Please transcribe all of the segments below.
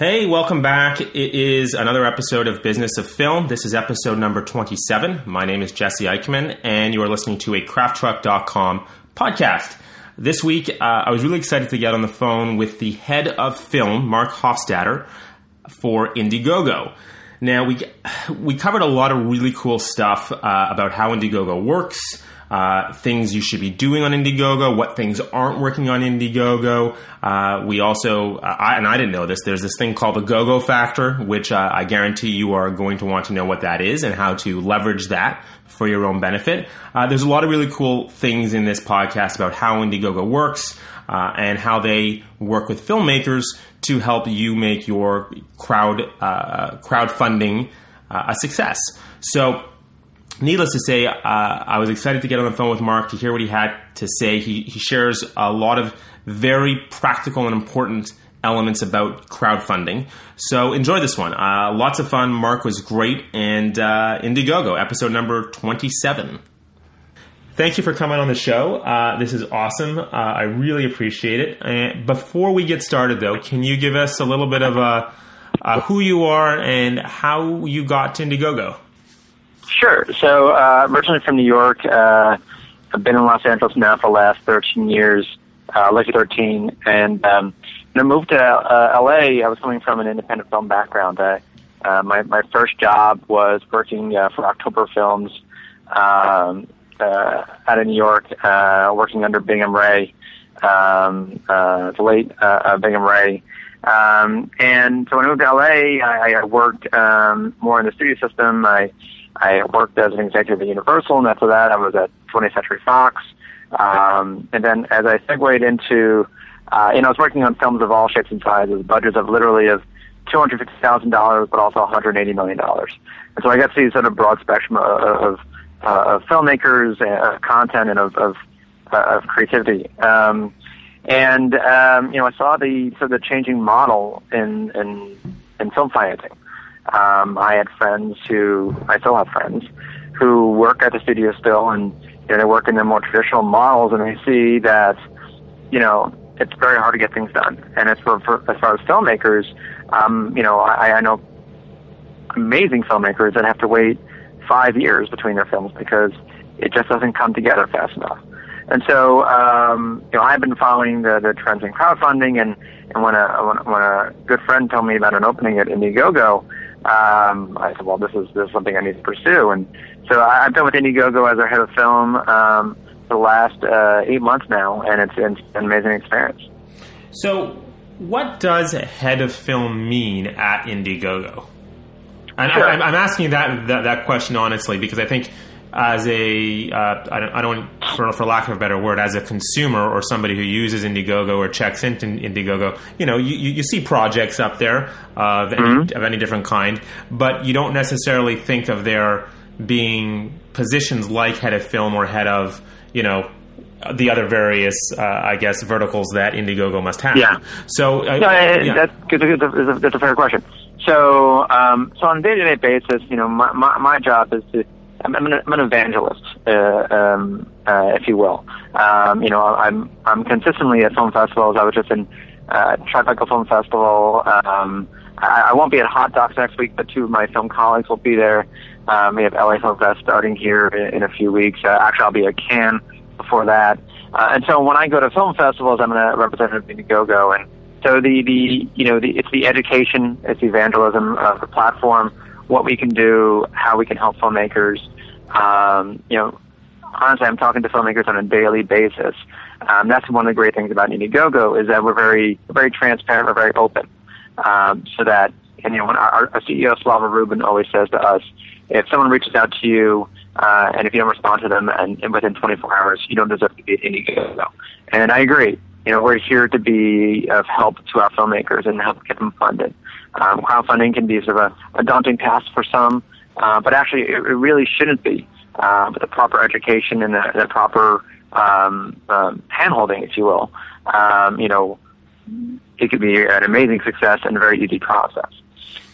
Hey, welcome back. It is another episode of Business of Film. This is episode number 27. My name is Jesse Eichman, and you are listening to a crafttruck.com podcast. This week, uh, I was really excited to get on the phone with the head of film, Mark Hofstadter, for Indiegogo. Now, we, we covered a lot of really cool stuff uh, about how Indiegogo works, uh, things you should be doing on Indiegogo, what things aren't working on Indiegogo. Uh, we also, uh, I, and I didn't know this, there's this thing called the GoGo factor, which uh, I guarantee you are going to want to know what that is and how to leverage that for your own benefit. Uh, there's a lot of really cool things in this podcast about how Indiegogo works uh, and how they work with filmmakers to help you make your crowd crowdfunding a success. So needless to say, uh, I was excited to get on the phone with Mark to hear what he had to say. He, he shares a lot of very practical and important elements about crowdfunding. So enjoy this one. Uh, lots of fun. Mark was great. And uh, Indiegogo, episode number 27. Thank you for coming on the show. Uh, this is awesome. Uh, I really appreciate it. And before we get started, though, can you give us a little bit of a, uh, who you are and how you got to Indiegogo? Sure. So, uh, originally from New York, uh, I've been in Los Angeles now for the last 13 years, uh, lucky 13, and um, when I moved to uh, LA, I was coming from an independent film background. Uh, uh, my my first job was working uh, for October Films um, uh, out of New York, uh, working under Bingham Ray, um, uh, the late uh, uh, Bingham Ray. Um, and so when I moved to LA, I, I worked um, more in the studio system. I I worked as an executive at Universal, and after that, I was at 20th Century Fox. Um, and then as I segued into, uh, you know, I was working on films of all shapes and sizes, budgets of literally of $250,000, but also $180 million. And so I got to see sort of broad spectrum of, of, uh, of filmmakers, uh, content, and of, of, uh, of creativity. Um, and, um, you know, I saw the sort of the changing model in, in, in film financing. Um, I had friends who, I still have friends, who work at the studio still and you know, they work in the more traditional models and they see that, you know, it's very hard to get things done. And as for, for as far as filmmakers, um, you know, I, I know amazing filmmakers that have to wait five years between their films because it just doesn't come together fast enough. And so, um, you know, I've been following the, the trends in crowdfunding, and, and when a when, when a good friend told me about an opening at Indiegogo, um, I said, well, this is this is something I need to pursue. And so I, I've been with Indiegogo as our head of film um, for the last uh, eight months now, and it's, it's an amazing experience. So, what does head of film mean at Indiegogo? And Sure. I, I'm asking that, that that question honestly because I think as a uh, I don't, I don't for, for lack of a better word as a consumer or somebody who uses Indiegogo or checks into Indiegogo, you know, you, you you see projects up there of any, of any different kind, but you don't necessarily think of there being positions like head of film or head of you know the other various uh, I guess verticals that Indiegogo must have. Yeah. So uh, No, yeah. that's, that's, a, that's, a, that's a fair question. So, um, so on a day-to-day basis, you know, my, my, my job is to, I'm, an, I'm an evangelist, uh, um, uh, if you will. Um, you know, I'm, I'm consistently at film festivals. I was just in, uh, Tribeca Film Festival. Um, I, I won't be at Hot Docs next week, but two of my film colleagues will be there. Um, we have LA Film Fest starting here in, in a few weeks. Uh, actually, I'll be at Cannes before that. Uh, and so when I go to film festivals, I'm a representative of Indiegogo, and so the, the you know the, it's the education, it's the evangelism of the platform, what we can do, how we can help filmmakers. Um, you know, honestly, I'm talking to filmmakers on a daily basis. Um, that's one of the great things about Indiegogo is that we're very very transparent, we're very open, um, so that and you know our, our CEO Slava Rubin always says to us, if someone reaches out to you uh, and if you don't respond to them and, and within 24 hours, you don't deserve to be at Indiegogo. And I agree. You know, we're here to be of help to our filmmakers and help get them funded. Um, crowdfunding can be sort of a, a daunting task for some, uh, but actually it, it really shouldn't be. Uh, with the proper education and the, the proper um, um, handholding, if you will, um, you know, it could be an amazing success and a very easy process.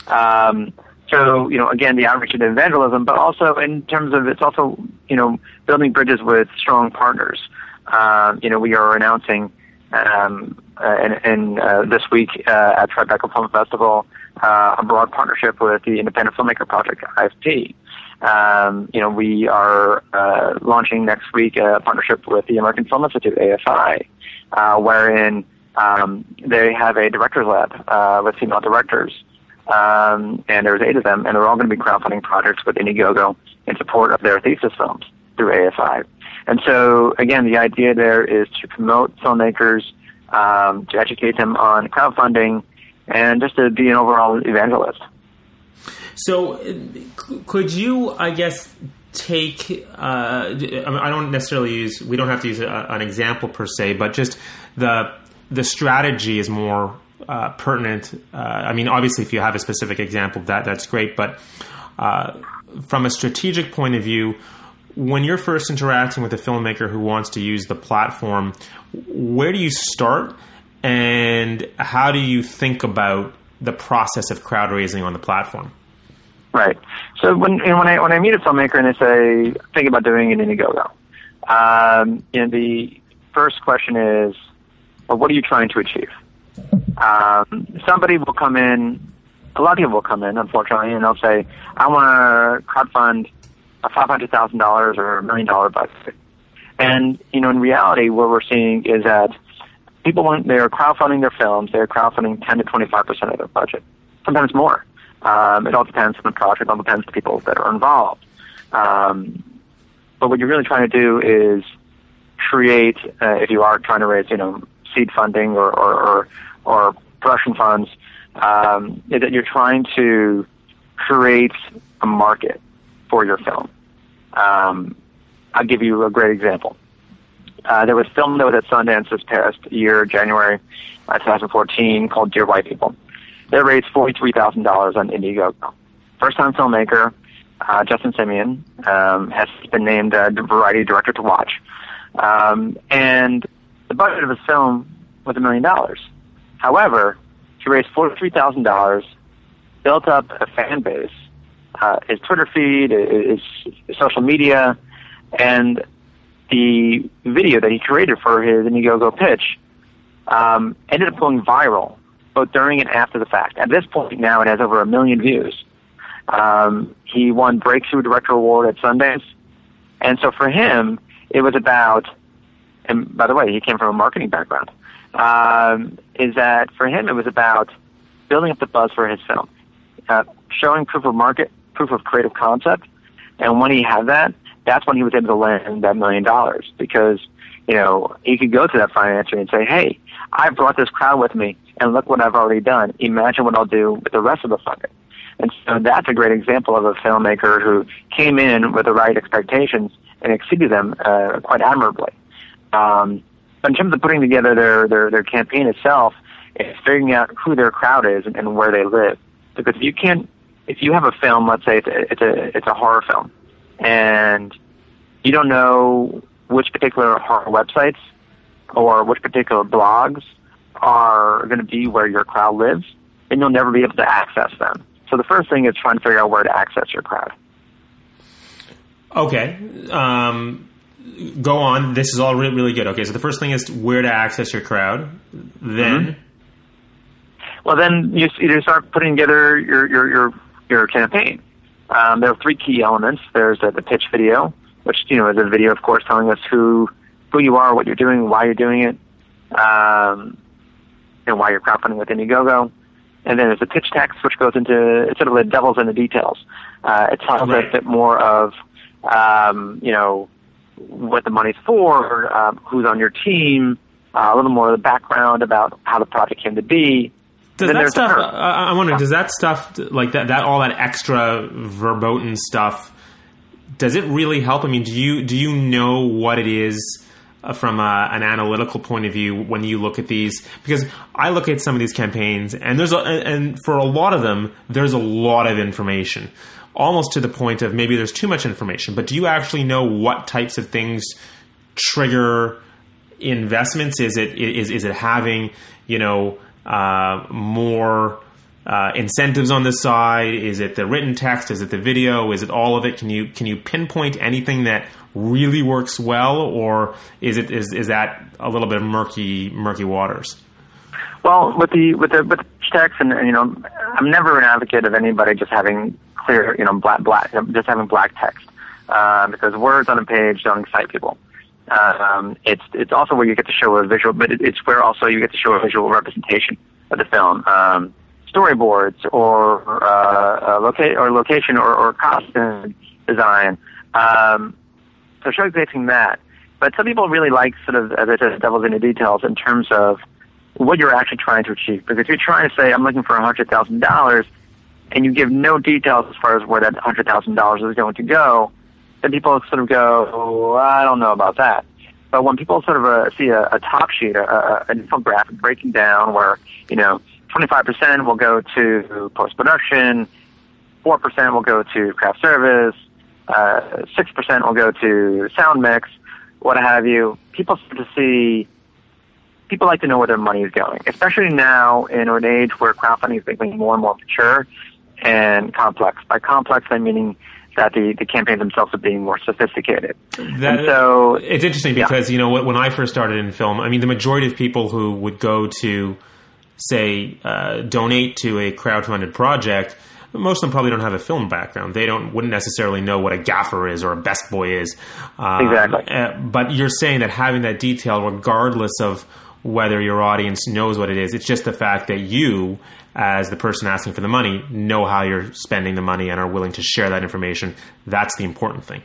Um, so, you know, again, the outreach and evangelism, but also in terms of it's also, you know, building bridges with strong partners. Um, you know, we are announcing um, and, and uh, this week uh, at Tribeca Film Festival, uh, a broad partnership with the Independent Filmmaker Project, IFP. Um, you know, we are uh, launching next week a partnership with the American Film Institute, AFI, uh, wherein um, they have a director's lab uh, with female directors, um, and there's eight of them, and they're all going to be crowdfunding projects with Indiegogo in support of their thesis films through AFI. And so, again, the idea there is to promote filmmakers, um, to educate them on crowdfunding, and just to be an overall evangelist. So, could you, I guess, take? Uh, I don't necessarily use. We don't have to use a, an example per se, but just the the strategy is more uh, pertinent. Uh, I mean, obviously, if you have a specific example, that that's great. But uh, from a strategic point of view, when you're first interacting with a filmmaker who wants to use the platform, where do you start, and how do you think about the process of crowd raising on the platform? Right. So when when I when I meet a filmmaker and they say think about doing an Indiegogo, um, you know, the first question is, well, what are you trying to achieve? Um, somebody will come in, a lot of people will come in, unfortunately, and they'll say, I want to crowdfund a five hundred thousand dollars or a million dollar budget. And you know, in reality, what we're seeing is that people want they're crowdfunding their films, they're crowdfunding ten to twenty five percent of their budget, sometimes more. Um, it all depends on the project. It all depends on the people that are involved. Um, but what you're really trying to do is create, uh, if you are trying to raise, you know, seed funding or or, or, or production funds, um, is that you're trying to create a market for your film. Um, I'll give you a great example. Uh, there was film that was at Sundance this past year, January uh, 2014, called Dear White People. They raised $43,000 on Indiegogo. First time filmmaker, uh, Justin Simien, um, has been named a variety director to watch. Um, and the budget of his film was a million dollars. However, he raised $43,000, built up a fan base, uh, his Twitter feed, his, his social media, and the video that he created for his Indiegogo pitch um, ended up going viral both during and after the fact. At this point now, it has over a million views. Um, he won Breakthrough Director Award at Sundance, and so for him, it was about. And by the way, he came from a marketing background. Um, is that for him? It was about building up the buzz for his film, uh, showing proof of market, proof of creative concept, and when he had that, that's when he was able to land that million dollars because you know he could go to that financier and say, "Hey, I brought this crowd with me and look what I've already done. Imagine what I'll do with the rest of the funding. And so that's a great example of a filmmaker who came in with the right expectations and exceeded them uh, quite admirably. Um, in terms of putting together their, their, their campaign itself, it's figuring out who their crowd is and, and where they live. Because you can't, if you have a film, let's say it's a, it's a, it's a horror film, and you don't know which particular horror websites or which particular blogs are going to be where your crowd lives, and you'll never be able to access them. So the first thing is trying to figure out where to access your crowd. Okay. Um, go on. This is all really, really good. Okay, so the first thing is where to access your crowd. Then. Mm-hmm. Well, then you, you start putting together your your your, your campaign. Um, there are three key elements. There's the, the pitch video, which you know is a video, of course, telling us who who you are, what you're doing, why you're doing it. Um, and why you're crowdfunding with Indiegogo. And then there's the pitch text, which goes into sort of the devil's in the details. Uh, it tells right. a bit more of, um, you know, what the money's for, um, who's on your team, uh, a little more of the background about how the project came to be. Does that stuff? I wonder. Does that stuff like that? That all that extra verboten stuff. Does it really help? I mean, do you do you know what it is? Uh, from a, uh, an analytical point of view when you look at these because I look at some of these campaigns and there's a, and for a lot of them there's a lot of information almost to the point of maybe there's too much information but do you actually know what types of things trigger investments is it is is it having you know uh, more uh, incentives on the side? Is it the written text? Is it the video? Is it all of it? Can you can you pinpoint anything that really works well, or is it is is that a little bit of murky murky waters? Well, with the with the with the text, and you know, I'm never an advocate of anybody just having clear, you know, black black just having black text um, because words on a page don't excite people. Um, it's it's also where you get to show a visual, but it, it's where also you get to show a visual representation of the film, um, storyboards or uh, uh, or location or, or costume design. Um, so showcasing that, but some people really like sort of as I said, devil's in the details in terms of what you're actually trying to achieve. Because if you're trying to say I'm looking for a hundred thousand dollars, and you give no details as far as where that hundred thousand dollars is going to go, then people sort of go, oh, I don't know about that. But when people sort of uh, see a, a top sheet, a, a, an infographic breaking down where, you know, 25% will go to post-production, 4% will go to craft service, uh, 6% will go to sound mix, what have you, people start to see, people like to know where their money is going, especially now in an age where crowdfunding is becoming more and more mature and complex. By complex, I'm meaning that the, the campaigns themselves are being more sophisticated. That, and so it's interesting because yeah. you know when I first started in film, I mean the majority of people who would go to say uh, donate to a crowdfunded project. Most of them probably don't have a film background. They don't wouldn't necessarily know what a gaffer is or a best boy is. Um, exactly. Uh, but you're saying that having that detail, regardless of whether your audience knows what it is, it's just the fact that you as the person asking for the money know how you're spending the money and are willing to share that information. That's the important thing.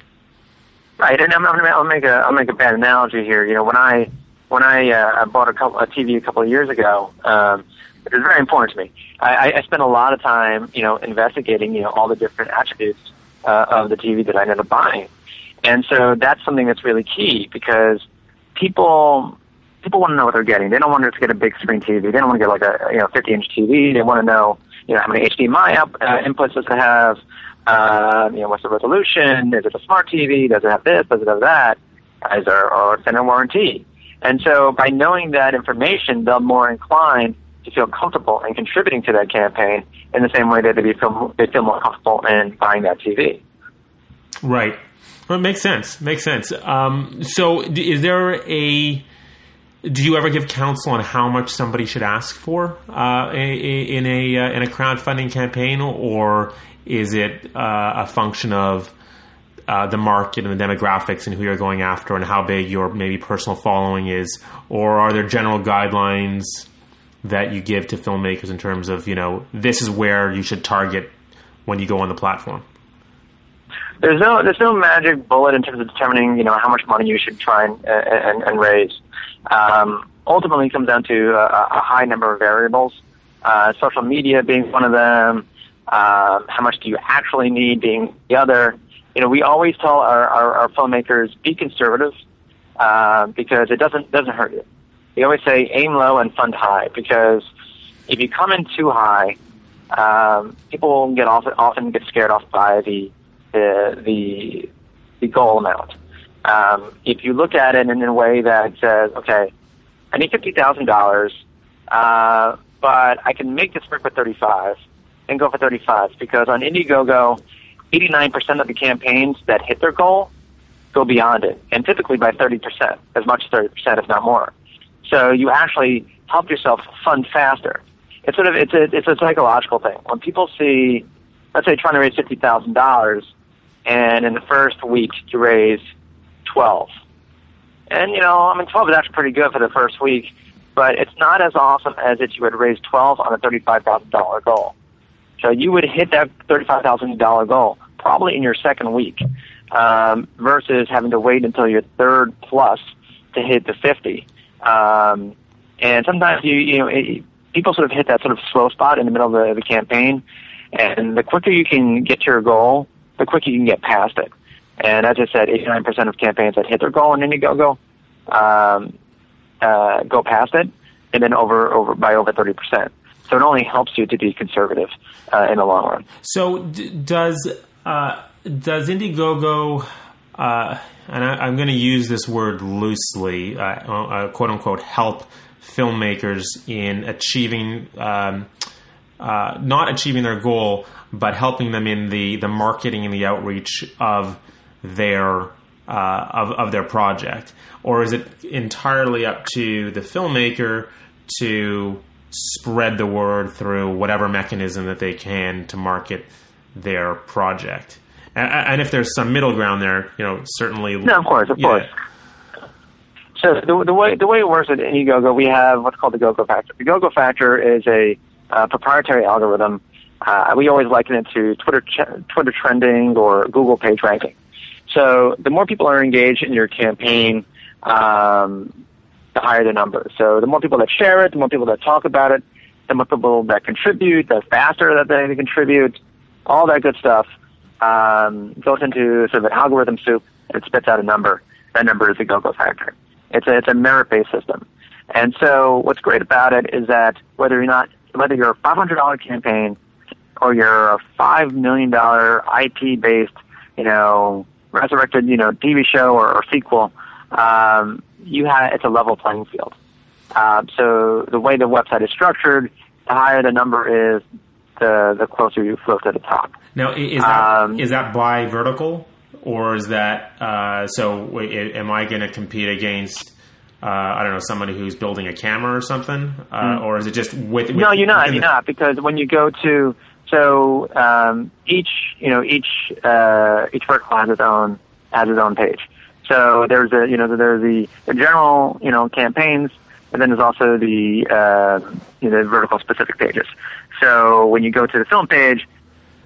Right, and I'm, I'll make a I'll make a bad analogy here. You know, when I when I uh, bought a, couple, a TV a couple of years ago, um, it was very important to me. I, I spent a lot of time, you know, investigating, you know, all the different attributes uh, of the TV that I ended up buying, and so that's something that's really key because people people want to know what they're getting. They don't want to get a big screen TV. They don't want to get like a you know 50 inch TV. They want to know you know how many HDMI up, uh, inputs does it have. Uh, you know what's the resolution? Is it a smart TV? Does it have this? Does it have that? Is there or extended warranty? And so by knowing that information, they're more inclined to feel comfortable in contributing to that campaign in the same way that they feel they feel more comfortable in buying that TV. Right. Well, it makes sense. Makes sense. Um, so, is there a do you ever give counsel on how much somebody should ask for uh, in a uh, in a crowdfunding campaign, or is it uh, a function of uh, the market and the demographics and who you're going after and how big your maybe personal following is, or are there general guidelines that you give to filmmakers in terms of you know this is where you should target when you go on the platform? There's no there's no magic bullet in terms of determining you know how much money you should try and and, and raise um, ultimately comes down to a, a high number of variables. Uh, social media being one of them. Uh, how much do you actually need being the other? You know, we always tell our, our, our filmmakers be conservative uh, because it doesn't doesn't hurt you. We always say aim low and fund high because if you come in too high, um, people get often often get scared off by the the the, the goal amount. Um, if you look at it in a way that says, okay, I need fifty thousand uh, dollars, but I can make this work for thirty-five, and go for thirty-five because on Indiegogo, eighty-nine percent of the campaigns that hit their goal go beyond it, and typically by thirty percent, as much as thirty percent, if not more. So you actually help yourself fund faster. It's sort of it's a it's a psychological thing. When people see, let's say, trying to raise fifty thousand dollars, and in the first week you raise 12. And, you know, I mean, 12 is actually pretty good for the first week, but it's not as awesome as if you had raised 12 on a $35,000 goal. So you would hit that $35,000 goal probably in your second week, um, versus having to wait until your third plus to hit the 50. Um, and sometimes you, you know, it, people sort of hit that sort of slow spot in the middle of the, the campaign, and the quicker you can get to your goal, the quicker you can get past it. And as I said, 89% of campaigns that hit their goal in Indiegogo um, uh, go past it, and then over over by over 30%. So it only helps you to be conservative uh, in the long run. So d- does uh, does Indiegogo, uh, and I, am going to use this word loosely, uh, uh, quote unquote, help filmmakers in achieving um, uh, not achieving their goal, but helping them in the the marketing and the outreach of their uh, of of their project, or is it entirely up to the filmmaker to spread the word through whatever mechanism that they can to market their project? And, and if there's some middle ground there, you know, certainly. No, of course, of yeah. course. So the, the way the way it works at Indiegogo, we have what's called the GoGo Factor. The GoGo Factor is a uh, proprietary algorithm. Uh, we always liken it to Twitter ch- Twitter trending or Google page ranking. So the more people are engaged in your campaign, um, the higher the number. So the more people that share it, the more people that talk about it, the more people that contribute, the faster that they contribute, all that good stuff um, goes into sort of an algorithm soup and spits out a number. That number is the GoGo factor. It's a, it's a merit-based system. And so what's great about it is that whether you're not, whether you're a $500 campaign or you're a $5 million IP-based, you know, resurrected, you know, TV show or, or sequel, um, you have, it's a level playing field. Uh, so the way the website is structured, the higher the number is, the, the closer you float to the top. Now, is that, um, is that by vertical? Or is that, uh, so am I going to compete against, uh, I don't know, somebody who's building a camera or something? Mm. Or is it just with, with No, you're not. You're not. Because when you go to, so um, each you know each uh, each vertical has its own has its own page. So there's a you know there's the, general you know campaigns, and then there's also the uh, you know vertical specific pages. So when you go to the film page,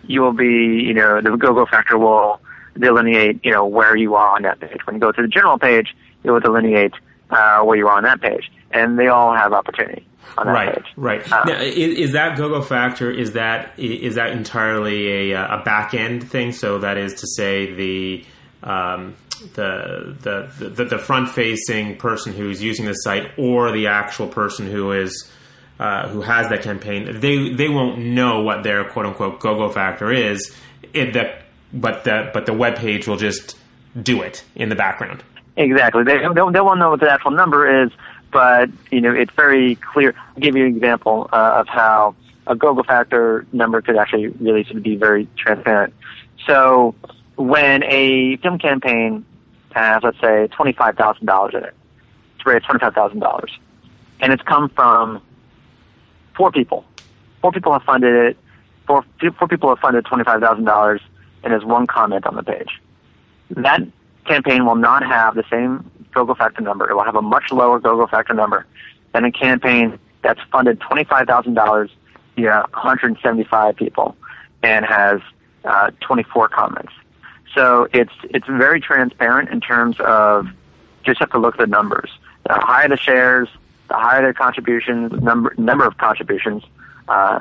you will be you know the GoGo factor will delineate you know where you are on that page. When you go to the general page, it will delineate uh, where you are on that page, and they all have opportunity right, page. Right, um, now, is, is, that GoGo Factor? Is that is that entirely a, a back end thing? So that is to say the um, the, the the the front facing person who's using the site or the actual person who is uh, who has that campaign, they they won't know what their quote unquote GoGo Factor is. It, the, but the but the web page will just do it in the background. Exactly. They, they, they won't know what the actual number is, but you know it's very clear. I'll give you an example uh, of how a GoGo factor number could actually really sort of be very transparent. So when a film campaign has, let's say, twenty-five thousand dollars in it, it's raised twenty-five thousand dollars, and it's come from four people. Four people have funded it. Four, four people have funded twenty-five thousand dollars, and there's one comment on the page. That campaign will not have the same GoGo factor number. It will have a much lower GoGo factor number than a campaign that's funded $25,000 via 175 people and has uh, 24 comments. So it's it's very transparent in terms of just have to look at the numbers. The higher the shares, the higher the contributions, number number of contributions, uh,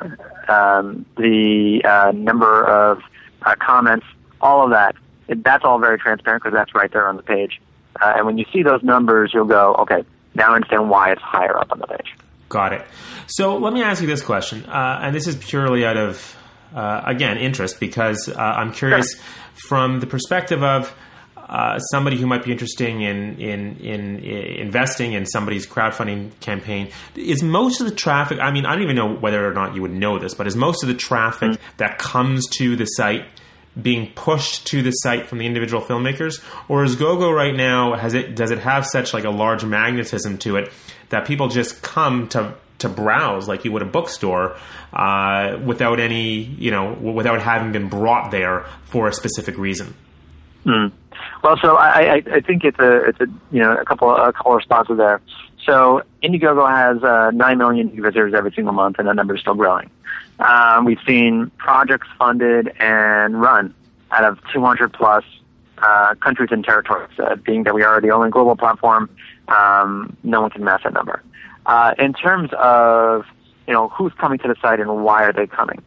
um, the uh, number of uh, comments, all of that. That's all very transparent because that's right there on the page. Uh, and when you see those numbers, you'll go, okay, now I understand why it's higher up on the page. Got it. So let me ask you this question, uh, and this is purely out of, uh, again, interest because uh, I'm curious sure. from the perspective of uh, somebody who might be interested in, in, in, in investing in somebody's crowdfunding campaign. Is most of the traffic? I mean, I don't even know whether or not you would know this, but is most of the traffic mm-hmm. that comes to the site being pushed to the site from the individual filmmakers, or is GoGo right now has it does it have such like a large magnetism to it that people just come to to browse like you would a bookstore uh, without any you know without having been brought there for a specific reason. Mm. Well, so I, I, I think it's a it's a you know a couple a couple responses there. So Indiegogo has uh, nine million visitors every single month, and that number is still growing. Um, we've seen projects funded and run out of 200 plus uh, countries and territories. Uh, being that we are the only global platform, um, no one can match that number. Uh, in terms of you know who's coming to the site and why are they coming,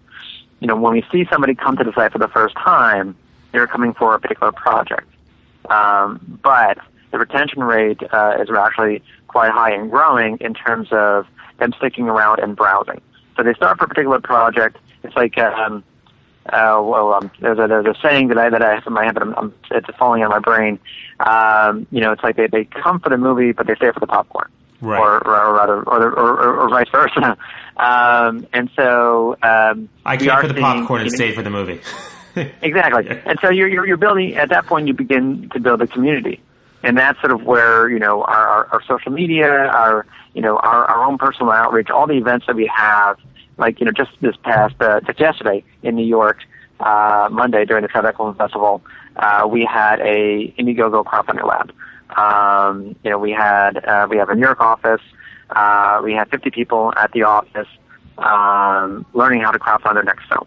you know when we see somebody come to the site for the first time, they're coming for a particular project. Um, but the retention rate uh, is actually quite high and growing in terms of them sticking around and browsing. So they start for a particular project. It's like um, uh, well, um, there's a there's a saying that I that I have in my head, but I'm, I'm, it's falling on my brain. Um, you know, it's like they they come for the movie, but they stay for the popcorn, right. or or rather, or, or, or, or vice versa. Um, and so um, I came for the seeing, popcorn and you know, stayed for the movie. Exactly. Yeah. And so you're, you're, you're building, at that point, you begin to build a community. And that's sort of where, you know, our, our, our social media, our, you know, our, our own personal outreach, all the events that we have, like, you know, just this past, uh, just yesterday in New York, uh, Monday during the Tribeca Film Festival, uh, we had a Indiegogo crowdfunding lab. Um, you know, we had, uh, we have a New York office, uh, we had 50 people at the office, um, learning how to crowdfund their next film.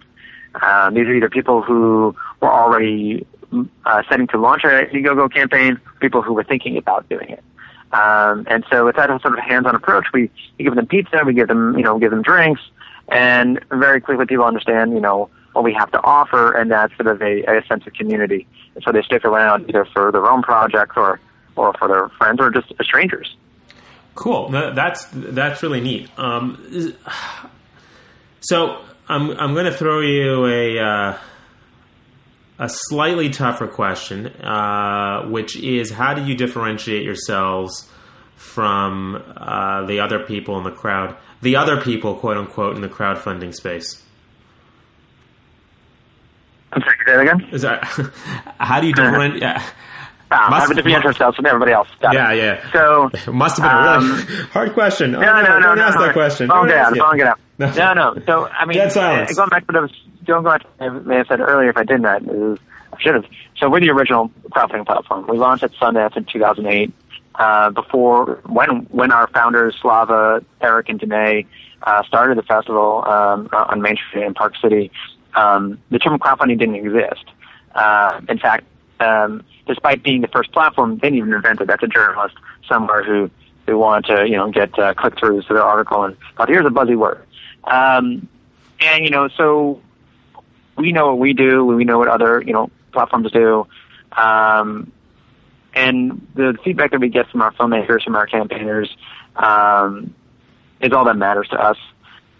Um, these are either people who were already uh, setting to launch an Indiegogo campaign, people who were thinking about doing it. Um, and so with that sort of hands-on approach, we, we give them pizza, we give them, you know, give them drinks, and very quickly people understand, you know, what we have to offer, and that's sort of a, a sense of community. And so they stick around either for their own projects or, or for their friends or just strangers. Cool. That's that's really neat. Um, so I'm I'm going to throw you a uh, a slightly tougher question, uh, which is how do you differentiate yourselves from uh, the other people in the crowd, the other people, quote unquote, in the crowdfunding space? I'm sorry, say that again? Is that how do you differentiate? Yeah. Ah, Must- have a different ourselves from everybody else. Got it. Yeah, yeah. So, must have been a really hard question. Oh, No, no, no, don't no. ask no. that question. Phone get out. Phone get out. No. No, no. So I mean, Dead silence. uh, going back to what Back to what I may have said earlier. If I didn't, I is- I should have. So we're the original crowdfunding platform. We launched at Sundance in 2008. Uh, before when when our founders Slava, Eric, and Danae uh, started the festival um, on Main Street in Park City, um, the term crowdfunding didn't exist. Uh, in fact, um, despite being the first platform, they didn't even invent it. That's a journalist somewhere who who wanted to you know get uh, click throughs to their article and thought here's a buzzy word. Um, and you know so we know what we do. We know what other you know platforms do. Um, and the feedback that we get from our filmmakers, from our campaigners, um, is all that matters to us.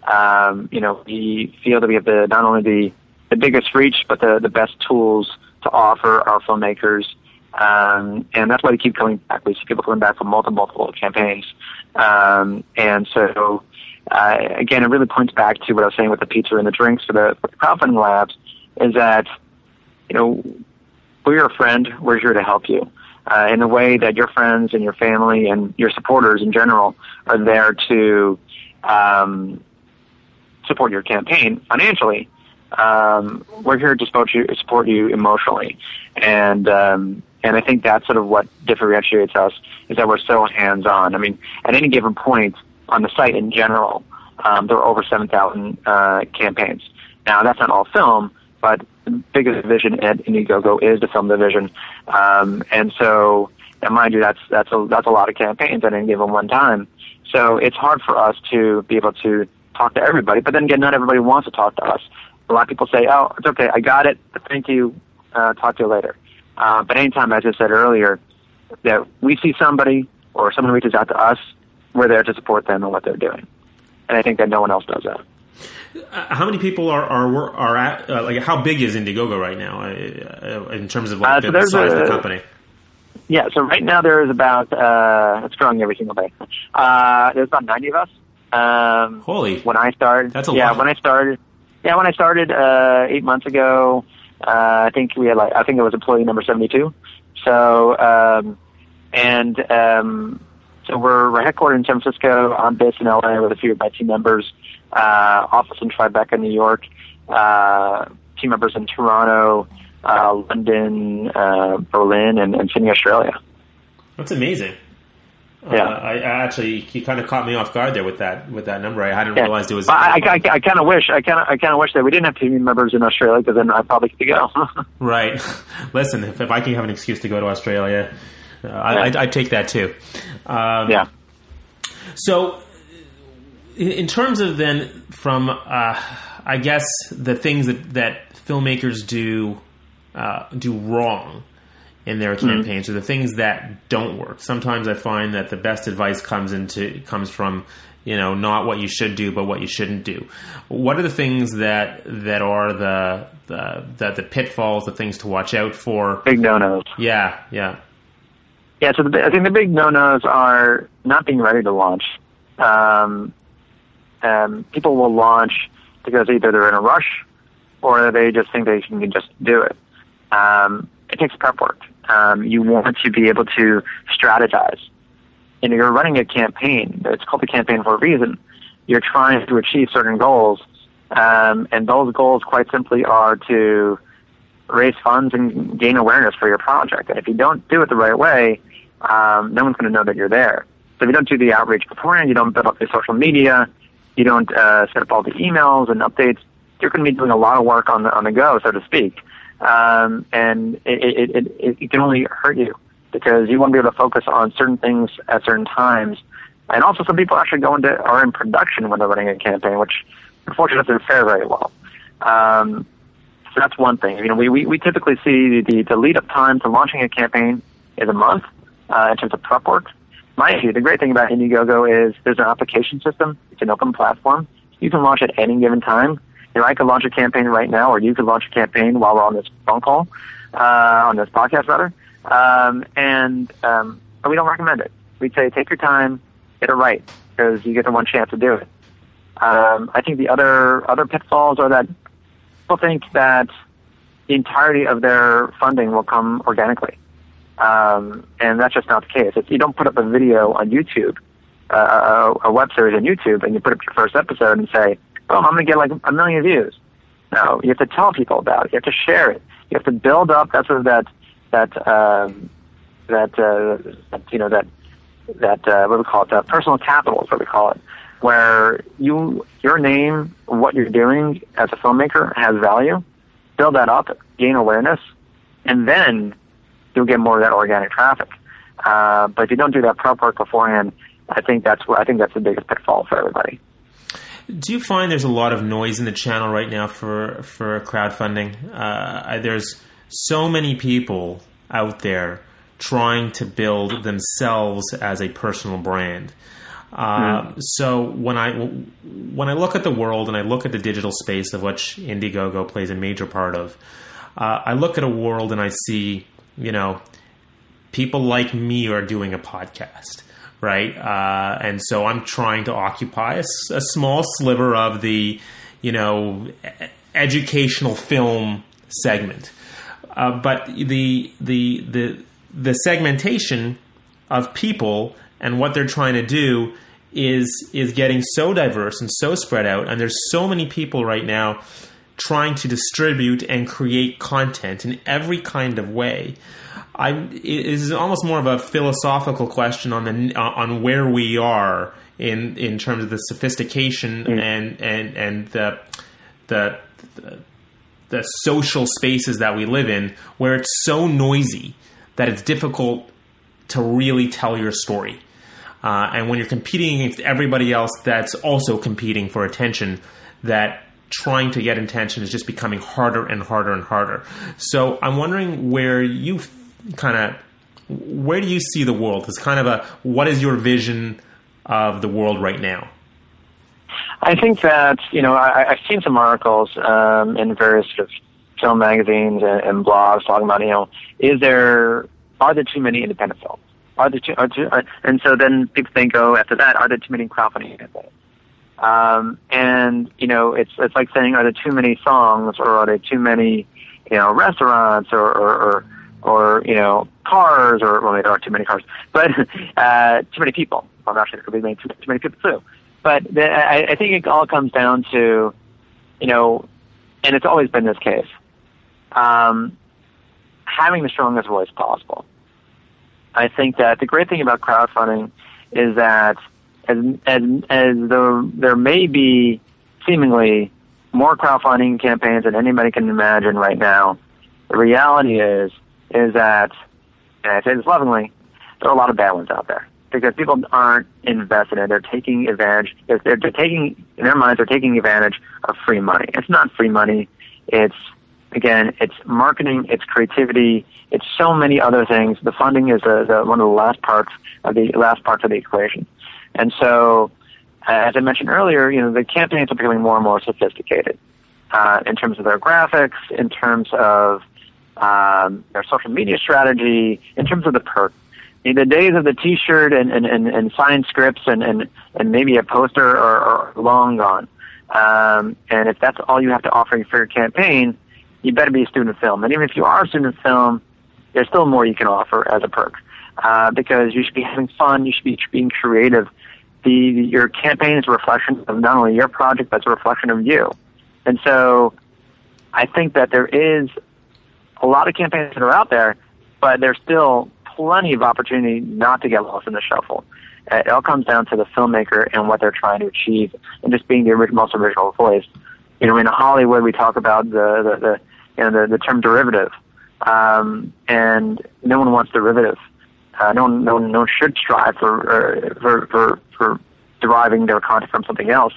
Um, you know, we feel that we have the not only the the biggest reach, but the the best tools to offer our filmmakers, um, and that's why we keep coming back. We see people coming back for multiple multiple campaigns, um, and so uh, again, it really points back to what I was saying with the pizza and the drinks for the, for the crowdfunding labs, is that you know we're your friend. We're here to help you. Uh, in the way that your friends and your family and your supporters in general are there to um, support your campaign financially. Um, we're here to support you, support you emotionally, and um, and I think that's sort of what differentiates us is that we're so hands on. I mean, at any given point on the site in general, um, there are over seven thousand uh, campaigns. Now that's not all film, but the biggest division at Indiegogo is the film division, um, and so and mind you, that's that's a that's a lot of campaigns at any given one time. So it's hard for us to be able to talk to everybody. But then again, not everybody wants to talk to us. A lot of people say, "Oh, it's okay, I got it. Thank you. Uh, talk to you later." Uh, but anytime, as I said earlier, that we see somebody or someone reaches out to us, we're there to support them and what they're doing. And I think that no one else does that. Uh, how many people are are are at uh, like how big is Indiegogo right now uh, uh, in terms of like Uh, the, so the size of the company? Yeah, so right now there is about uh it's growing every single day. Uh there's about ninety of us. Um Holy, when I started That's a yeah, lot. when I started yeah, when I started uh eight months ago, uh I think we had like I think it was employee number seventy two. So um and um so we're we're headquartered in San Francisco. I'm based in LA with a few of my team members, uh office in Tribeca, New York, uh team members in Toronto, uh London, uh Berlin and, and Sydney, Australia. that's amazing. Yeah. Uh, I, I actually you kind of caught me off guard there with that with that number. I hadn't Yeah. realized it was. I, I, I kind of wish I kind of I kind of wish that we didn't have team members in Australia because then I probably could go. Right. Listen, if, if I can have an excuse to go to Australia, uh, I, I'd, I'd take that too. Um, yeah. So, in, terms of then, from uh, I guess the things that, that filmmakers do uh, do wrong in their campaigns, or the things that don't work. Sometimes I find that the best advice comes into comes from you know not what you should do, but what you shouldn't do. What are the things that that are the the the, the pitfalls, the things to watch out for? Big no nos. Yeah, yeah. Yeah, so the, I think the big no-nos are not being ready to launch. Um, um, people will launch because either they're in a rush or they just think they can just do it. Um, it takes prep work. Um, you want to be able to strategize. And you're running a campaign. It's called a campaign for a reason. You're trying to achieve certain goals, um, and those goals, quite simply, are to raise funds and gain awareness for your project. And if you don't do it the right way, um, no one's going to know that you're there. So if you don't do the outreach beforehand, you don't build up the social media, you don't uh, set up all the emails and updates, you're going to be doing a lot of work on the on the go, so to speak. Um, and it, it, it, it can only hurt you because you want to be able to focus on certain things at certain times. And also, some people actually go into are in production when they're running a campaign, which unfortunately doesn't fare very well. Um, so that's one thing. You know, we, we, we typically see the, the lead up time to launching a campaign is a month uh, in terms of prep work. Mind you, the great thing about Indiegogo is there's an application system. It's an open platform. You can launch at any given time. You know, I could launch a campaign right now, or you could launch a campaign while we're on this phone call, uh, on this podcast rather. Um, and um, we don't recommend it. We'd say take your time, get it right, because you get the one chance to do it. Um, I think the other other pitfalls are that people think that the entirety of their funding will come organically. Um, and that's just not the case. If you don't put up a video on YouTube, uh, a, a web series on YouTube, and you put up your first episode and say, oh, I'm going to get like a million views. No, you have to tell people about it. You have to share it. You have to build up that sort of that, that, um, that, uh, you know, that, that, uh, what do we call it? That personal capital is what we call it where you your name, what you're doing as a filmmaker has value. Build that up, gain awareness, and then you'll get more of that organic traffic. Uh, but if you don't do that prep work beforehand, I think that's what I think that's the biggest pitfall for everybody. Do you find there's a lot of noise in the channel right now for for crowdfunding? Uh, there's so many people out there trying to build themselves as a personal brand. Uh, mm. So when I when I look at the world and I look at the digital space of which Indiegogo plays a major part of, uh, I look at a world and I see you know people like me are doing a podcast, right? Uh, and so I'm trying to occupy a, a, small sliver of the you know educational film segment, uh, but the the the the segmentation of people and what they're trying to do is is getting so diverse and so spread out and there's so many people right now trying to distribute and create content in every kind of way I it is almost more of a philosophical question on the on where we are in in terms of the sophistication mm. and and and the the, the the social spaces that we live in where it's so noisy that it's difficult to really tell your story. Uh, and when you're competing against everybody else that's also competing for attention, that trying to get attention is just becoming harder and harder and harder. So I'm wondering where you kind of where do you see the world? It's kind of a what is your vision of the world right now? I think that you know I, have seen some articles um, in various sort of film magazines and, and blogs talking about you know is there are there too many independent films? Are there too, are too uh, and so then people then go after that, are there too many crowdfunding campaigns? Um, and you know, it's it's like saying, are there too many songs, or are there too many, you know, restaurants, or or, or, or you know, cars, or well, there are too many cars, but uh, too many people. Well, actually, there could be too, too many people too. But the, I, I think it all comes down to, you know, and it's always been this case, um, having the strongest voice possible. I think that the great thing about crowdfunding is that as as as there there may be seemingly more crowdfunding campaigns than anybody can imagine right now. The reality is is that, and I say this lovingly, there are a lot of bad ones out there because people aren't invested in it. They're taking advantage. They're, they're taking in their minds. They're taking advantage of free money. It's not free money. It's again, it's marketing, it's creativity, it's so many other things. The funding is the, the, one of the last parts of the last parts of the equation. And so, uh, as I mentioned earlier, you know, the campaigns are becoming more and more sophisticated uh, in terms of their graphics, in terms of um, their social media strategy, in terms of the perk. the days of the T-shirt and and and, and signed scripts and and and maybe a poster are, are long gone. Um, and if that's all you have to offer for your campaign, you better be a student film. And even if you are a student film, there's still more you can offer as a perk uh, because you should be having fun. You should be being creative. The your campaign is a reflection of not only your project, but it's a reflection of you. And so, I think that there is a lot of campaigns that are out there, but there's still plenty of opportunity not to get lost in the shuffle. It all comes down to the filmmaker and what they're trying to achieve, and just being the most original voice. You know, in Hollywood, we talk about the the, the you know the, the term derivative, um, and no one wants derivative. Uh, no one, no one, no one should strive for, uh, for for for deriving their content from something else.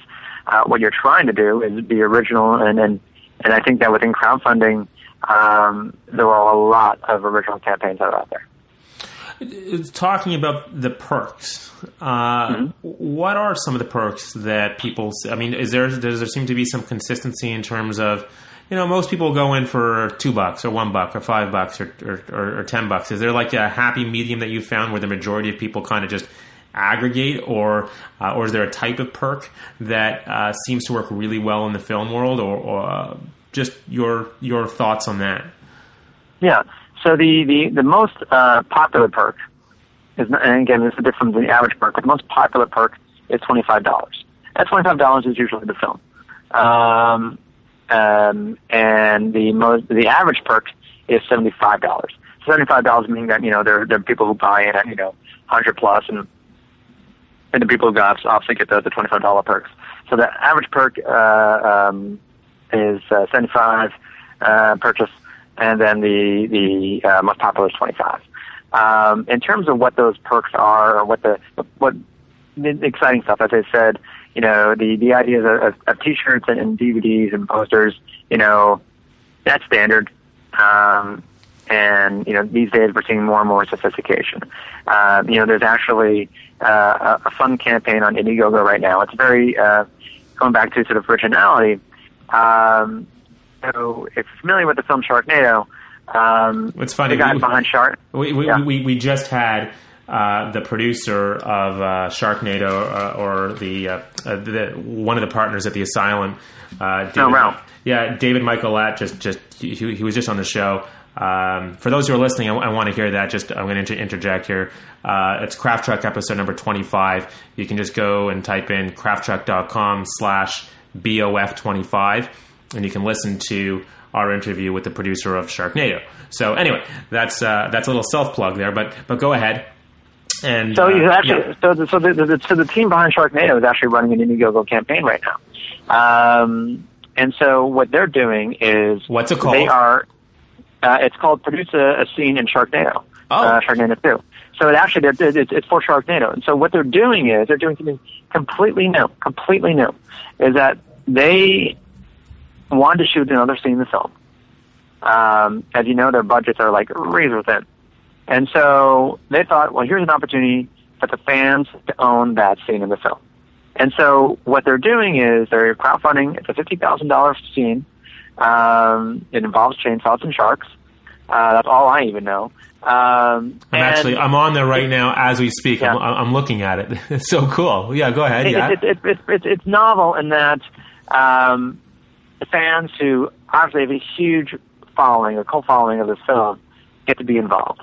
Uh, what you're trying to do is be original, and and and I think that within crowdfunding, um, there are a lot of original campaigns that are out there It's talking about the perks, uh, mm-hmm. what are some of the perks that people? I mean, is there does there seem to be some consistency in terms of, you know, most people go in for two bucks or one buck or five bucks or or, or, or ten bucks. Is there like a happy medium that you found where the majority of people kind of just aggregate, or uh, or is there a type of perk that uh, seems to work really well in the film world, or, or uh, just your your thoughts on that? Yeah. So the, the, the most uh, popular perk is, and again, this is different than the average perk, but the most popular perk is $25. That $25 is usually the film. Um, um, and the most, the average perk is $75. $75 meaning that, you know, there, there are people who buy in at, you know, 100 plus and, and the people who got obviously get the, the $25 perks. So the average perk, uh, um, is, uh, 75, uh, purchase and then the the uh, most popular is 25. Um, in terms of what those perks are, or what the what the exciting stuff, as I said, you know, the the ideas of, of, T-shirts and, and DVDs and posters, you know, that's standard. Um, and you know, these days we're seeing more and more sophistication. Uh, you know, there's actually uh, a, a fun campaign on Indiegogo right now. It's very uh, going back to sort of originality. Um, so if you're familiar with the film Sharknado, um, it's funny. The guy we, behind Shark. We we, yeah. we, we just had uh, the producer of uh, Sharknado uh, or the, uh, uh, the, one of the partners at the Asylum. Uh, David, Ralph. Yeah, David Michael Latt just just he, he was just on the show. Um, for those who are listening, I, I want to hear that. Just I'm going to inter- interject here. it's Craft Truck episode number 25. You can just go and type in crafttruck.com slash bof25 and you can listen to our interview with the producer of Sharknado. So anyway, that's uh, that's a little self plug there, but but go ahead. And so uh, actually, yeah. so the, so the, the, so the team behind Sharknado is actually running an Indiegogo campaign right now. Um, and so what they're doing is what's it called? They are. Uh, it's called produce a, a scene in Sharknado. Oh, uh, Sharknado two. So it actually it's, it's for Sharknado. And so what they're doing is they're doing something completely new, completely new. Is that they wanted to shoot another scene in the film. Um, as you know, their budgets are like razor thin. And so they thought, well, here's an opportunity for the fans to own that scene in the film. And so what they're doing is they're crowdfunding. It's a $50,000 scene. Um, it involves chainsaws and sharks. Uh, that's all I even know. Um, I'm actually I'm on there right now as we speak. Yeah. I'm, I'm, looking at it. It's so cool. Yeah, go ahead. It, yeah, it, it, it, it's it's novel in that um, the fans who obviously have a huge following, a cult following of this film, get to be involved.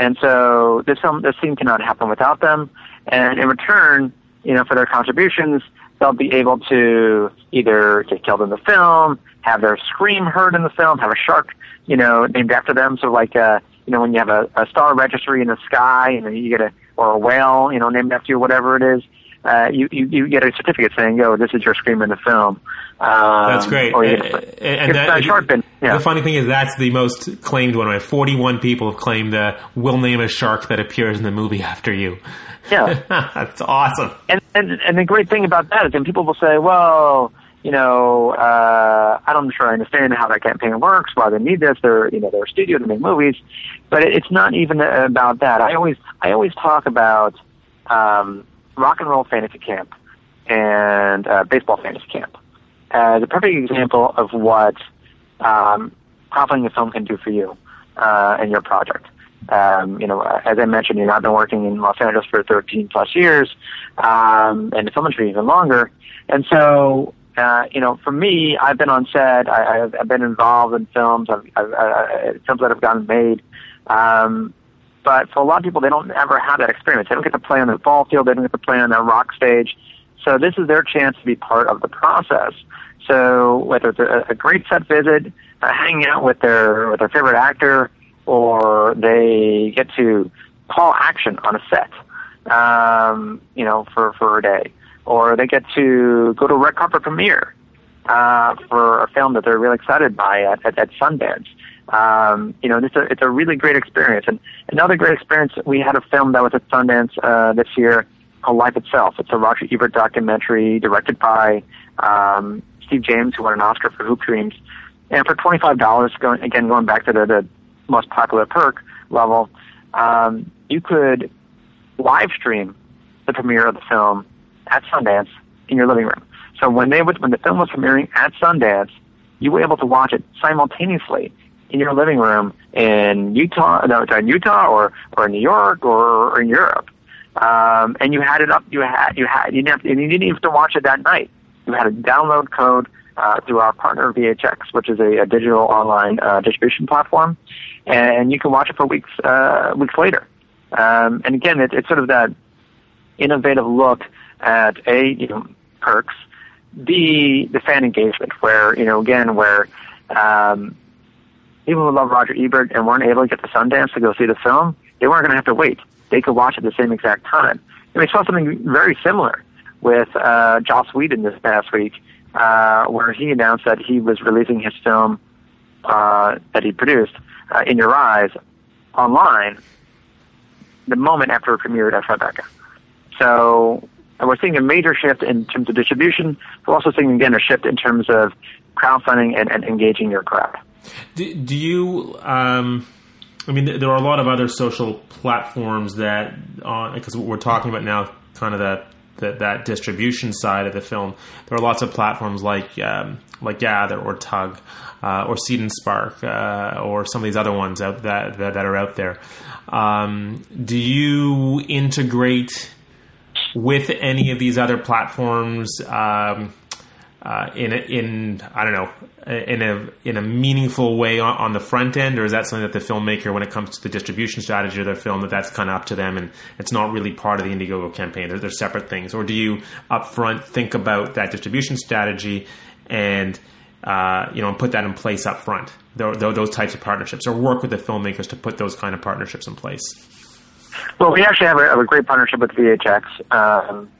And so this film, this scene cannot happen without them. And in return, you know, for their contributions, they'll be able to either get killed in the film, have their scream heard in the film, have a shark, you know, named after them. So like, uh, you know, when you have a, a star registry in the sky, and you get a, or a whale, you know, named after you, whatever it is, uh, you, you, you get a certificate saying, "Oh, this is your scream in the film." Um, that's great. Or and, and that, sharpen. Yeah. The funny thing is, that's the most claimed one. Right? Forty-one people have claimed that we'll name a shark that appears in the movie after you. Yeah, that's awesome. And, and and the great thing about that is, then people will say, "Well." You know, uh, I'm not sure I understand how that campaign works. Why they need this? They're, you know, they're a studio to make movies, but it's not even about that. I always, I always talk about um, rock and roll fantasy camp and uh, baseball fantasy camp as a perfect example of what um, crowdfunding a film can do for you uh, and your project. Um, you know, as I mentioned, you know, I've been working in Los Angeles for 13 plus years, um, and the film industry even longer. And so, uh, you know, for me, I've been on set. I, I've, I've been involved in films. I've, I've, uh, films that have gotten made. Um, but for a lot of people, they don't ever have that experience. They don't get to play on the ball field. They don't get to play on that rock stage. So this is their chance to be part of the process. So whether it's a, a great set visit, uh, hanging out with their with their favorite actor, or they get to call action on a set, um, you know, for for a day, or they get to go to a red carpet premiere uh, for a film that they're really excited by at, at, at Sundance. Um, you know, it's a it's a really great experience. And another great experience, we had a film that was at Sundance uh, this year called Life Itself. It's a Roger Ebert documentary directed by um, Steve James, who won an Oscar for Hoop Dreams. And for twenty five dollars, going again going back to the, the most popular perk level, um, you could live stream the premiere of the film at Sundance in your living room. So when they would, when the film was premiering at Sundance, you were able to watch it simultaneously in your living room in Utah, no, in Utah or or in New York or, or in Europe. Um, and you had it up. You had you had you didn't have, you didn't to watch it that night. You had a download code uh, through our partner VHX, which is a, a digital online uh, distribution platform, and you can watch it for weeks uh, weeks later. Um, and again, it, it's sort of that innovative look at a you know perks, b the fan engagement, where you know again where um, people who love Roger Ebert and weren't able to get to Sundance to go see the film, they weren't going to have to wait. They could watch at the same exact time. And we saw something very similar with uh, Joss Whedon this past week, uh, where he announced that he was releasing his film uh, that he produced, uh, In Your Eyes, online the moment after it premiered at Tribeca. So we're seeing a major shift in terms of distribution. We're also seeing, again, a shift in terms of crowdfunding and, and engaging your crowd. Do, do you? Um, I mean, there are a lot of other social platforms that, because we're talking about now, kind of that, that that distribution side of the film. There are lots of platforms like um, like Gathr or Tugg uh, or Seed and Spark uh, or some of these other ones out that that, that are out there. Um, do you integrate with any of these other platforms? Um, uh, in a, in I don't know in a in a meaningful way on, on, the front end, or is that something that the filmmaker, when it comes to the distribution strategy of their film, that that's kind of up to them, and it's not really part of the Indiegogo campaign? They're, they're separate things, or do you upfront think about that distribution strategy and uh, you know put that in place up front? those types of partnerships, or work with the filmmakers to put those kind of partnerships in place. Well, we actually have a, have a great partnership with VHX. Um,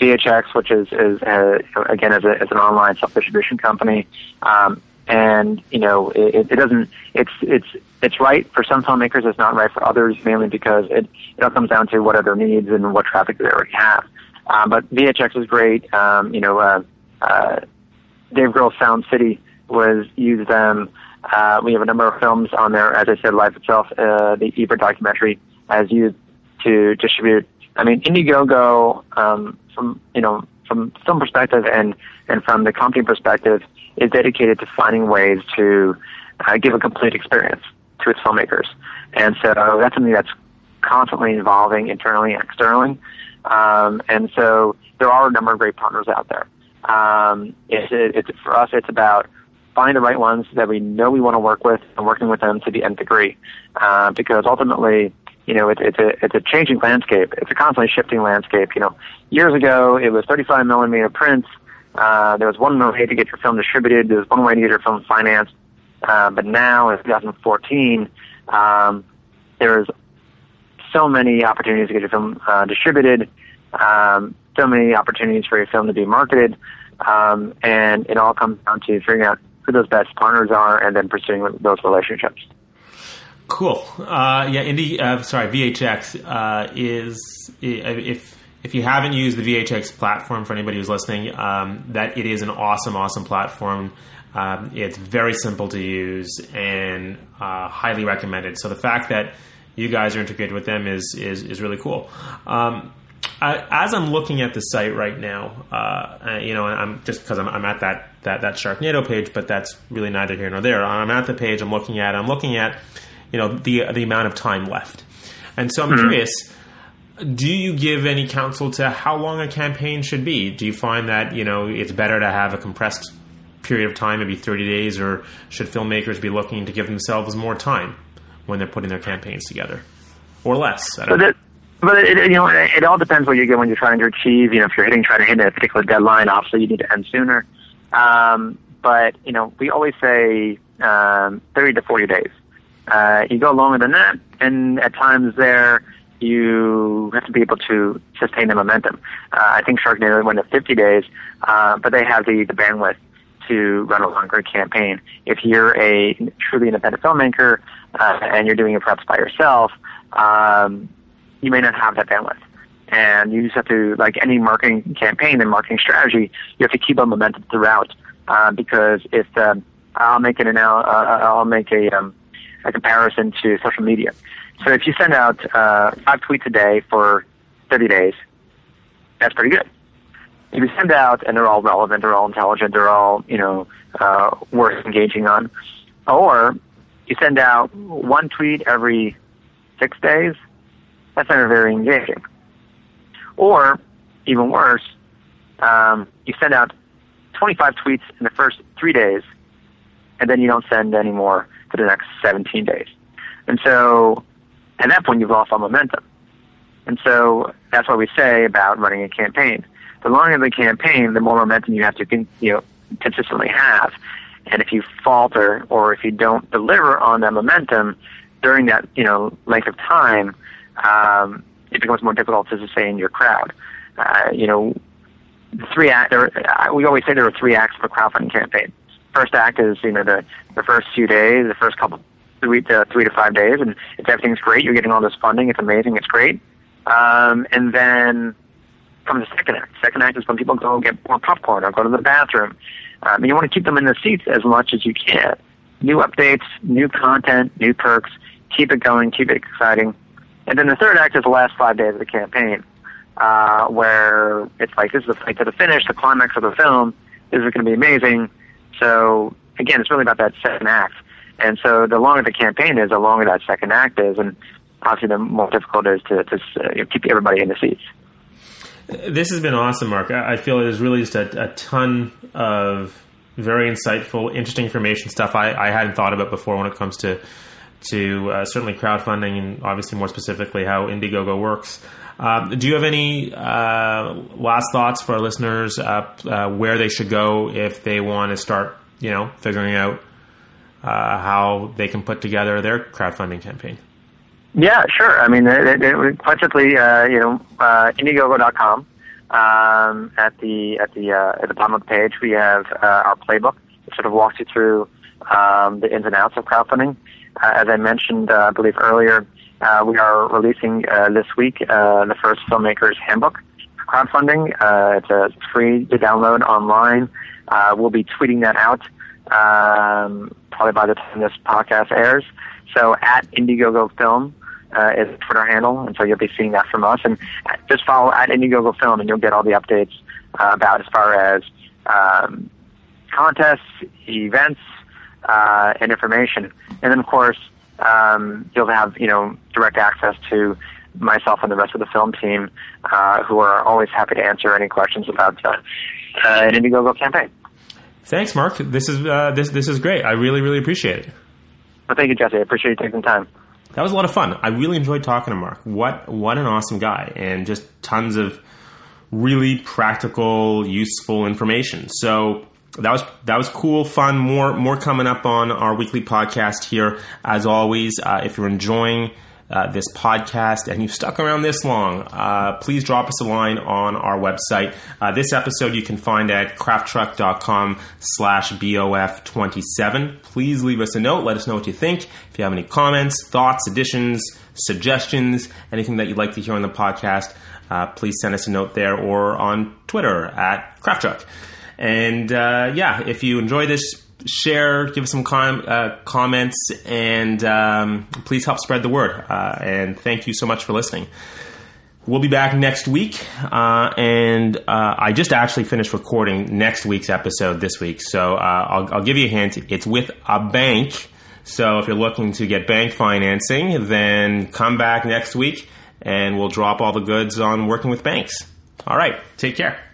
VHX, which is, is uh, again is, a, as an online self distribution company, um, and you know it, it doesn't. It's it's it's right for some filmmakers. It's not right for others, mainly because it it all comes down to what are their needs and what traffic they already have. Um, but VHX is great. Um, you know, uh, uh, Dave Grohl's Sound City was used them. Uh, we have a number of films on there. As I said, Life Itself, uh, the Ebert documentary, as used to distribute. I mean, Indiegogo um, from you know from film perspective and and from the company perspective is dedicated to finding ways to uh, give a complete experience to its filmmakers, and so that's something that's constantly evolving internally and externally. Um, and so there are a number of great partners out there. Um, it's, it's for us, it's about finding the right ones that we know we want to work with and working with them to the nth degree, uh, because ultimately you know, it, it's a it's a changing landscape. It's a constantly shifting landscape. You know, years ago it was 35 millimeter prints. Uh, there was one way to get your film distributed. There was one way to get your film financed. Uh, but now, in 2014, um, there's so many opportunities to get your film uh, distributed. Um, so many opportunities for your film to be marketed, um, and it all comes down to figuring out who those best partners are and then pursuing those relationships. Cool. Uh, yeah, Indie. Uh, sorry, VHX uh, is if if you haven't used the VHX platform for anybody who's listening, um, that it is an awesome, awesome platform. Um, it's very simple to use and uh, highly recommended. So the fact that you guys are integrated with them is is, is really cool. Um, I, as I'm looking at the site right now, uh, you know, I'm just because I'm, I'm, at that, that that Sharknado page, but that's really neither here nor there. I'm at the page. I'm looking at. I'm looking at you know the the amount of time left. And so I'm mm-hmm. curious. Do you give any counsel to how long a campaign should be? Do you find that you know it's better to have a compressed period of time, maybe 30 days, or should filmmakers be looking to give themselves more time when they're putting their campaigns together, or less? but it, but it, you know, it, it all depends what you get when you're trying to achieve. You know, if you're hitting trying to hit a particular deadline, obviously you need to end sooner. Um, but you know, we always say um, 30 to 40 days. Uh, you go longer than that, and at times there you have to be able to sustain the momentum. Uh, I think Sharknado went at 50 days, uh, but they have the, the bandwidth to run a longer campaign. If you're a truly independent filmmaker uh, and you're doing it perhaps by yourself, um, you may not have that bandwidth. And you just have to, like any marketing campaign and marketing strategy, you have to keep a momentum throughout. Uh, because if um, I'll make an uh, I'll make a um, a comparison to social media. So if you send out uh, five tweets a day for 30 days, that's pretty good if you send out and they're all relevant, they're all intelligent, they're all you know uh, worth engaging on, or you send out one tweet every six days, that's not very engaging. Or even worse, um, you send out 25 tweets in the first three days, and then you don't send any more for the next 17 days. And so, at that point, you've lost all momentum. And so that's what we say about running a campaign the longer the campaign, the more momentum you have to you know consistently have. And if you falter or if you don't deliver on that momentum during that you know length of time, um, it becomes more difficult to sustain your crowd. Uh, you know, three act. There, uh, we always say there are three acts of a crowdfunding campaign. First act is you know the the first few days, the first couple three to three to five days, and if everything's great, you're getting all this funding. It's amazing. It's great. Um, and then from the second act. Second act is when people go get more popcorn or go to the bathroom. Um, and you want to keep them in the seats as much as you can. New updates, new content, new perks. Keep it going, keep it exciting. And then the third act is the last five days of the campaign, uh, where it's like this is the fight to the finish, the climax of the film. This is going to be amazing. So again, it's really about that second act. And so the longer the campaign is, the longer that second act is, and obviously the more difficult it is to, to uh, keep everybody in the seats. This has been awesome, Mark. I feel it is really just a, a ton of very insightful, interesting information stuff I, I, hadn't thought about before when it comes to to uh, certainly crowdfunding and obviously more specifically how Indiegogo works. Um, do you have any uh, last thoughts for our listeners uh, uh where they should go if they want to start, you know, figuring out uh, how they can put together their crowdfunding campaign? Yeah, sure. I mean, it, it, quite simply, uh, you know, uh, Indiegogo.com. Um, at the at the uh, at the bottom of the page, we have uh, our playbook. It sort of walks you through um, the ins and outs of crowdfunding. Uh, as I mentioned, uh, I believe earlier, uh, we are releasing uh, this week uh, the first filmmaker's handbook crowdfunding. Uh, it's free to download online. Uh, we'll be tweeting that out um, probably by the time this podcast airs. So at Indiegogo Film uh, is a Twitter handle, and so you'll be seeing that from us. And just follow at Indiegogo Film, and you'll get all the updates uh, about as far as um, contests, events, uh, and information. And then, of course, um, you'll have you know direct access to myself and the rest of the film team, uh, who are always happy to answer any questions about uh, uh, an Indiegogo campaign. Thanks, Mark. This is uh, this this is great. I really really appreciate it. Well, thank you, Jesse. I appreciate you taking the time that was a lot of fun. I really enjoyed talking to Mark. What what an awesome guy, and just tons of really practical, useful information. So that was that was cool, fun. More more coming up on our weekly podcast here. As always, uh, if you're enjoying uh, this podcast and you've stuck around this long, uh, please drop us a line on our website. Uh, this episode you can find at crafttruck.com slash BOF27. Please leave us a note. Let us know what you think. If you have any comments, thoughts, additions, suggestions, anything that you'd like to hear on the podcast, uh, please send us a note there or on Twitter at crafttruck. And uh, yeah, if you enjoy this share, give us some com- uh, comments, and um, please help spread the word. Uh, and thank you so much for listening. We'll be back next week, uh, and uh, I just actually finished recording next week's episode this week, so uh, I'll, I'll, give you a hint. It's with a bank, So if you're looking to get bank financing, then come back next week and we'll drop all the goods on working with banks. All right, take care.